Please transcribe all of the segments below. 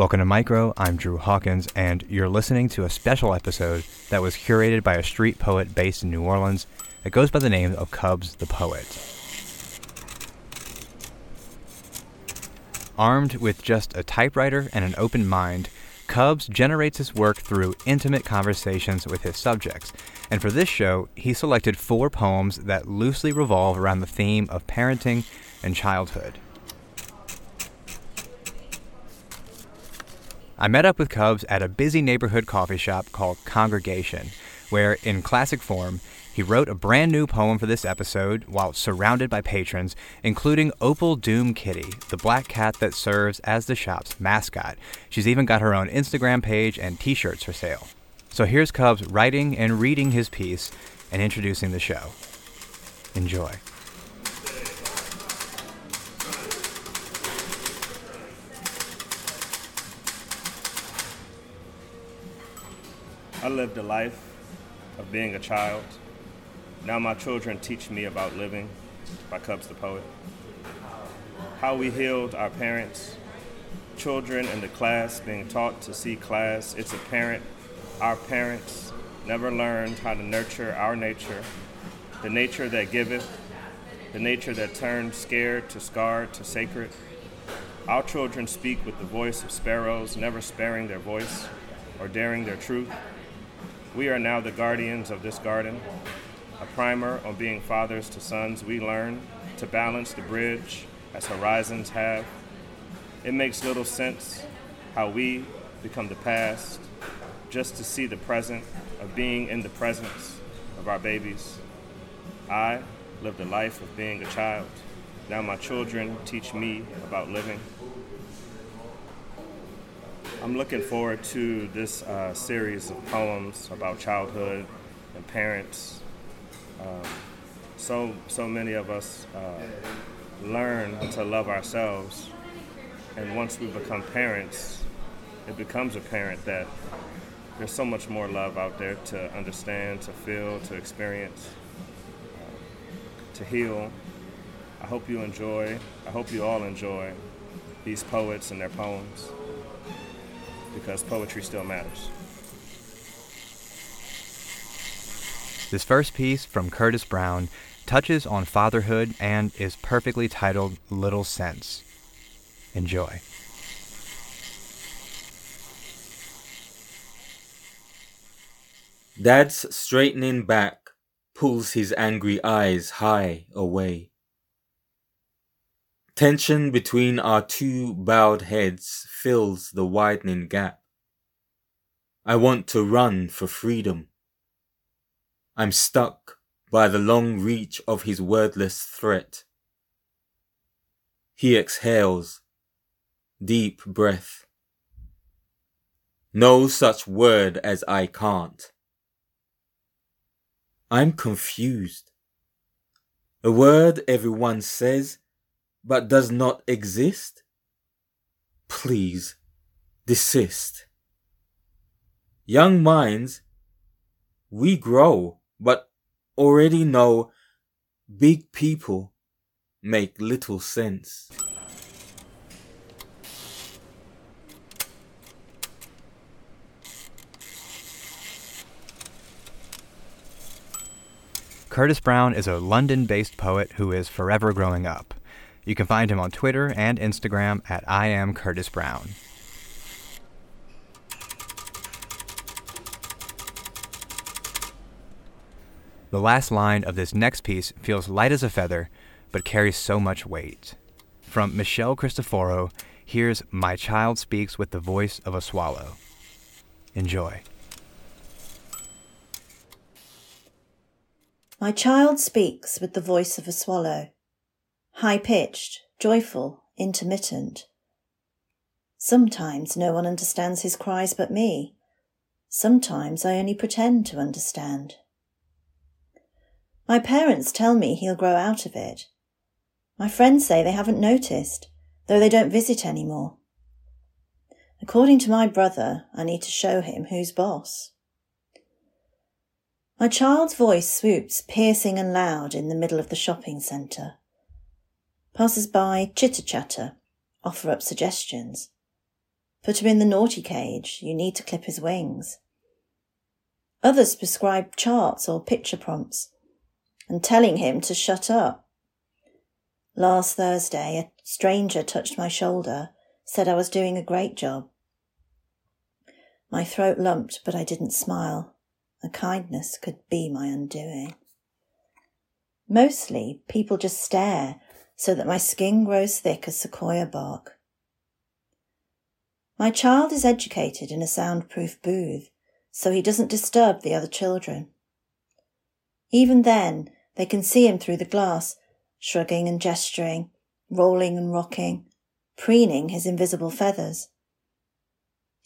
Welcome to Micro. I'm Drew Hawkins, and you're listening to a special episode that was curated by a street poet based in New Orleans that goes by the name of Cubs the Poet. Armed with just a typewriter and an open mind, Cubs generates his work through intimate conversations with his subjects. And for this show, he selected four poems that loosely revolve around the theme of parenting and childhood. I met up with Cubs at a busy neighborhood coffee shop called Congregation, where, in classic form, he wrote a brand new poem for this episode while surrounded by patrons, including Opal Doom Kitty, the black cat that serves as the shop's mascot. She's even got her own Instagram page and t shirts for sale. So here's Cubs writing and reading his piece and introducing the show. Enjoy. I lived a life of being a child now my children teach me about living by Cubs the Poet. How we healed our parents, children in the class being taught to see class. It's apparent our parents never learned how to nurture our nature, the nature that giveth, the nature that turned scared to scarred to sacred. Our children speak with the voice of sparrows, never sparing their voice or daring their truth. We are now the guardians of this garden, a primer on being fathers to sons, we learn to balance the bridge as horizons have. It makes little sense how we become the past just to see the present of being in the presence of our babies. I lived a life of being a child. Now my children teach me about living. I'm looking forward to this uh, series of poems about childhood and parents um, so so many of us uh, learn to love ourselves, and once we become parents, it becomes apparent that there's so much more love out there to understand, to feel, to experience, uh, to heal. I hope you enjoy. I hope you all enjoy these poets and their poems because poetry still matters. This first piece from Curtis Brown touches on fatherhood and is perfectly titled Little Sense. Enjoy. Dad's straightening back pulls his angry eyes high away. Tension between our two bowed heads fills the widening gap. I want to run for freedom I'm stuck by the long reach of his wordless threat. He exhales, deep breath. No such word as I can't. I'm confused. A word everyone says, but does not exist? Please, desist. Young minds, we grow but already know big people make little sense. Curtis Brown is a London based poet who is forever growing up. You can find him on Twitter and Instagram at I am Curtis Brown. The last line of this next piece feels light as a feather, but carries so much weight. From Michelle Christophorou, here's My Child Speaks with the Voice of a Swallow. Enjoy. My child speaks with the voice of a swallow, high pitched, joyful, intermittent. Sometimes no one understands his cries but me. Sometimes I only pretend to understand. My parents tell me he'll grow out of it. My friends say they haven't noticed, though they don't visit anymore. According to my brother, I need to show him who's boss. My child's voice swoops piercing and loud in the middle of the shopping centre. Passers by chitter chatter, offer up suggestions. Put him in the naughty cage, you need to clip his wings. Others prescribe charts or picture prompts and telling him to shut up. Last Thursday, a stranger touched my shoulder, said I was doing a great job. My throat lumped, but I didn't smile. A kindness could be my undoing. Mostly, people just stare so that my skin grows thick as sequoia bark. My child is educated in a soundproof booth, so he doesn't disturb the other children. Even then, they can see him through the glass, shrugging and gesturing, rolling and rocking, preening his invisible feathers.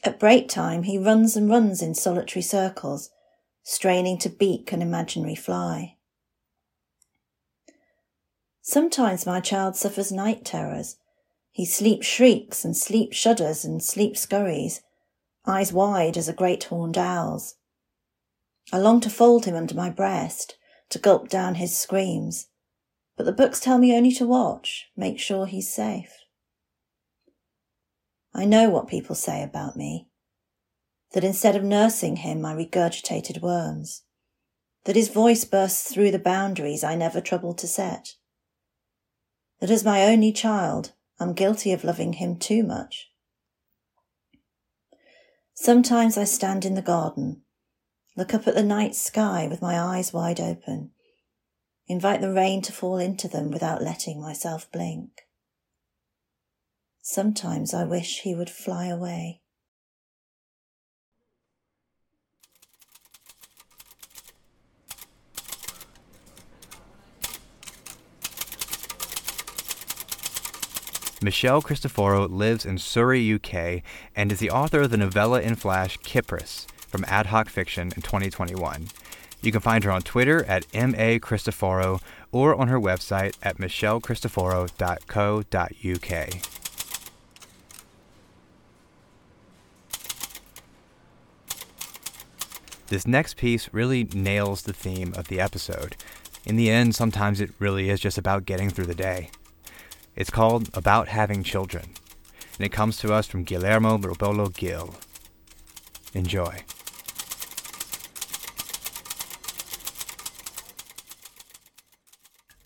At break time, he runs and runs in solitary circles, straining to beak an imaginary fly. Sometimes my child suffers night terrors. He sleep shrieks and sleep shudders and sleep scurries, eyes wide as a great horned owl's. I long to fold him under my breast, to gulp down his screams, but the books tell me only to watch, make sure he's safe. I know what people say about me that instead of nursing him, I regurgitated worms, that his voice bursts through the boundaries I never troubled to set, that as my only child, I'm guilty of loving him too much. Sometimes I stand in the garden, look up at the night sky with my eyes wide open, invite the rain to fall into them without letting myself blink. Sometimes I wish he would fly away. Michelle Christophorou lives in Surrey, UK, and is the author of the novella in Flash Kypris from Ad Hoc Fiction in 2021. You can find her on Twitter at MA Christophorou or on her website at michellechristophorou.co.uk. This next piece really nails the theme of the episode. In the end, sometimes it really is just about getting through the day. It's called About Having Children, and it comes to us from Guillermo Rebollo Gil. Enjoy.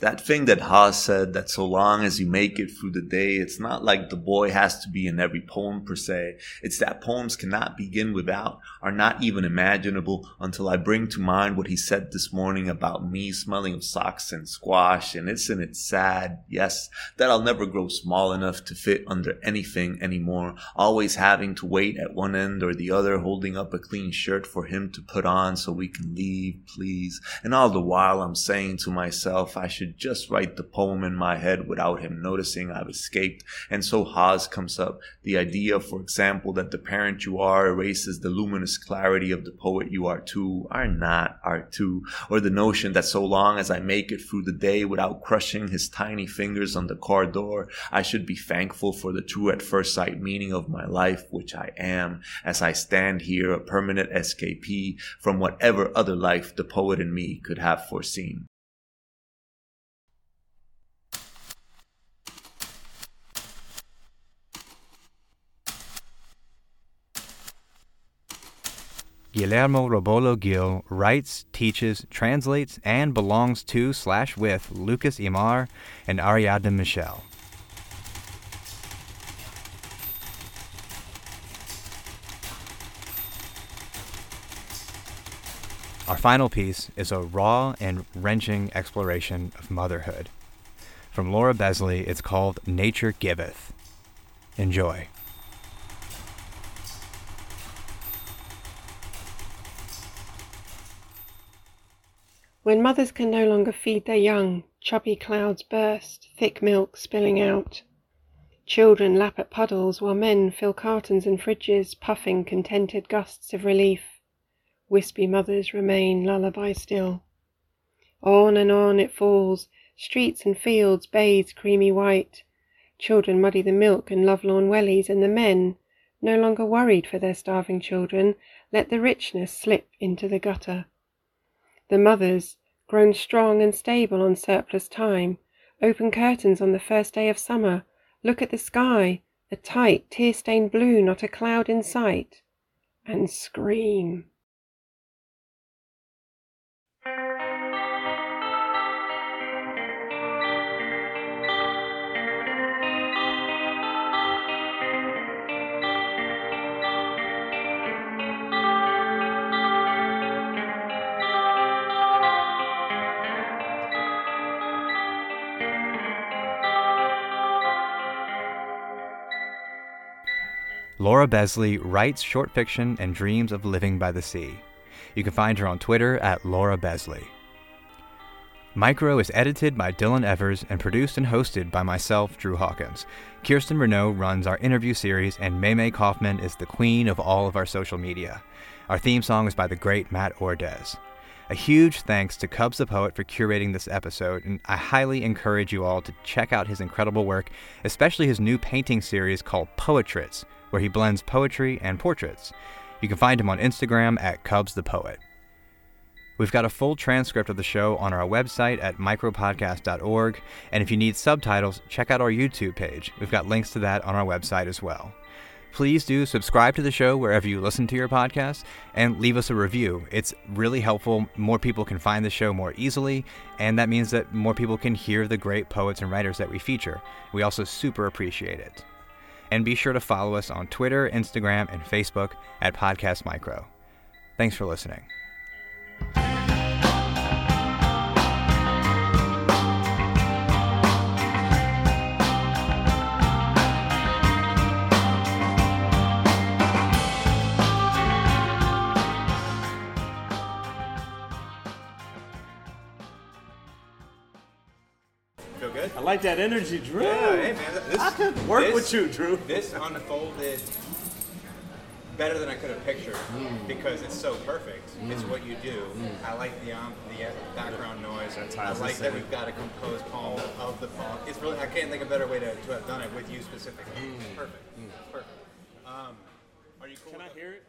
That thing that Haz said that so long as you make it through the day, it's not like the boy has to be in every poem per se. It's that poems cannot begin without, are not even imaginable until I bring to mind what he said this morning about me smelling of socks and squash. And isn't it sad? Yes, that I'll never grow small enough to fit under anything anymore. Always having to wait at one end or the other, holding up a clean shirt for him to put on so we can leave, please. And all the while I'm saying to myself, I should should just write the poem in my head without him noticing I've escaped. And so Haas comes up. The idea, for example, that the parent you are erases the luminous clarity of the poet you are too, are not are too. Or the notion that so long as I make it through the day without crushing his tiny fingers on the car door, I should be thankful for the true at first sight meaning of my life, which I am, as I stand here a permanent escapee from whatever other life the poet in me could have foreseen. Guillermo Rebollo Gil writes, teaches, translates, and belongs to slash with Lucas Imar and Ariadne Michel. Our final piece is a raw and wrenching exploration of motherhood. From Laura Besley, it's called Nature Giveth. Enjoy. When mothers can no longer feed their young, chubby clouds burst, thick milk spilling out. Children lap at puddles while men fill cartons and fridges, puffing contented gusts of relief. Wispy mothers remain lullaby still. On and on it falls, streets and fields bathed creamy white. Children muddy the milk and lovelorn wellies, and the men, no longer worried for their starving children, let the richness slip into the gutter. The mothers, grown strong and stable on surplus time, open curtains on the first day of summer, look at the sky, a tight, tear stained blue, not a cloud in sight, and scream. Laura Besley writes short fiction and dreams of living by the sea. You can find her on Twitter at Laura Besley. Micro is edited by Dylan Evers and produced and hosted by myself, Drew Hawkins. Kirsten Renault runs our interview series, and Maymay Kaufman is the queen of all of our social media. Our theme song is by the great Matt Ordez. A huge thanks to Cubs the Poet for curating this episode, and I highly encourage you all to check out his incredible work, especially his new painting series called Poetraits, where he blends poetry and portraits. You can find him on Instagram at Cubs the Poet. We've got a full transcript of the show on our website at micropodcast.org, and if you need subtitles, check out our YouTube page. We've got links to that on our website as well. Please do subscribe to the show wherever you listen to your podcast and leave us a review. It's really helpful. More people can find the show more easily, and that means that more people can hear the great poets and writers that we feature. We also super appreciate it. And be sure to follow us on Twitter, Instagram, and Facebook at Podcast Micro. Thanks for listening. Like that energy, Drew. Yeah, hey man, this, I could work this- with you, Drew. This unfolded better than I could have pictured Mm. because it's so perfect. It's what you do. I like the um, the uh, background noise. I like that we've got a composed poem of the poem. It's really I can't think of a better way to, to have done it with you specifically. It's perfect. It's perfect. Um, are you cool? Can I with hear it?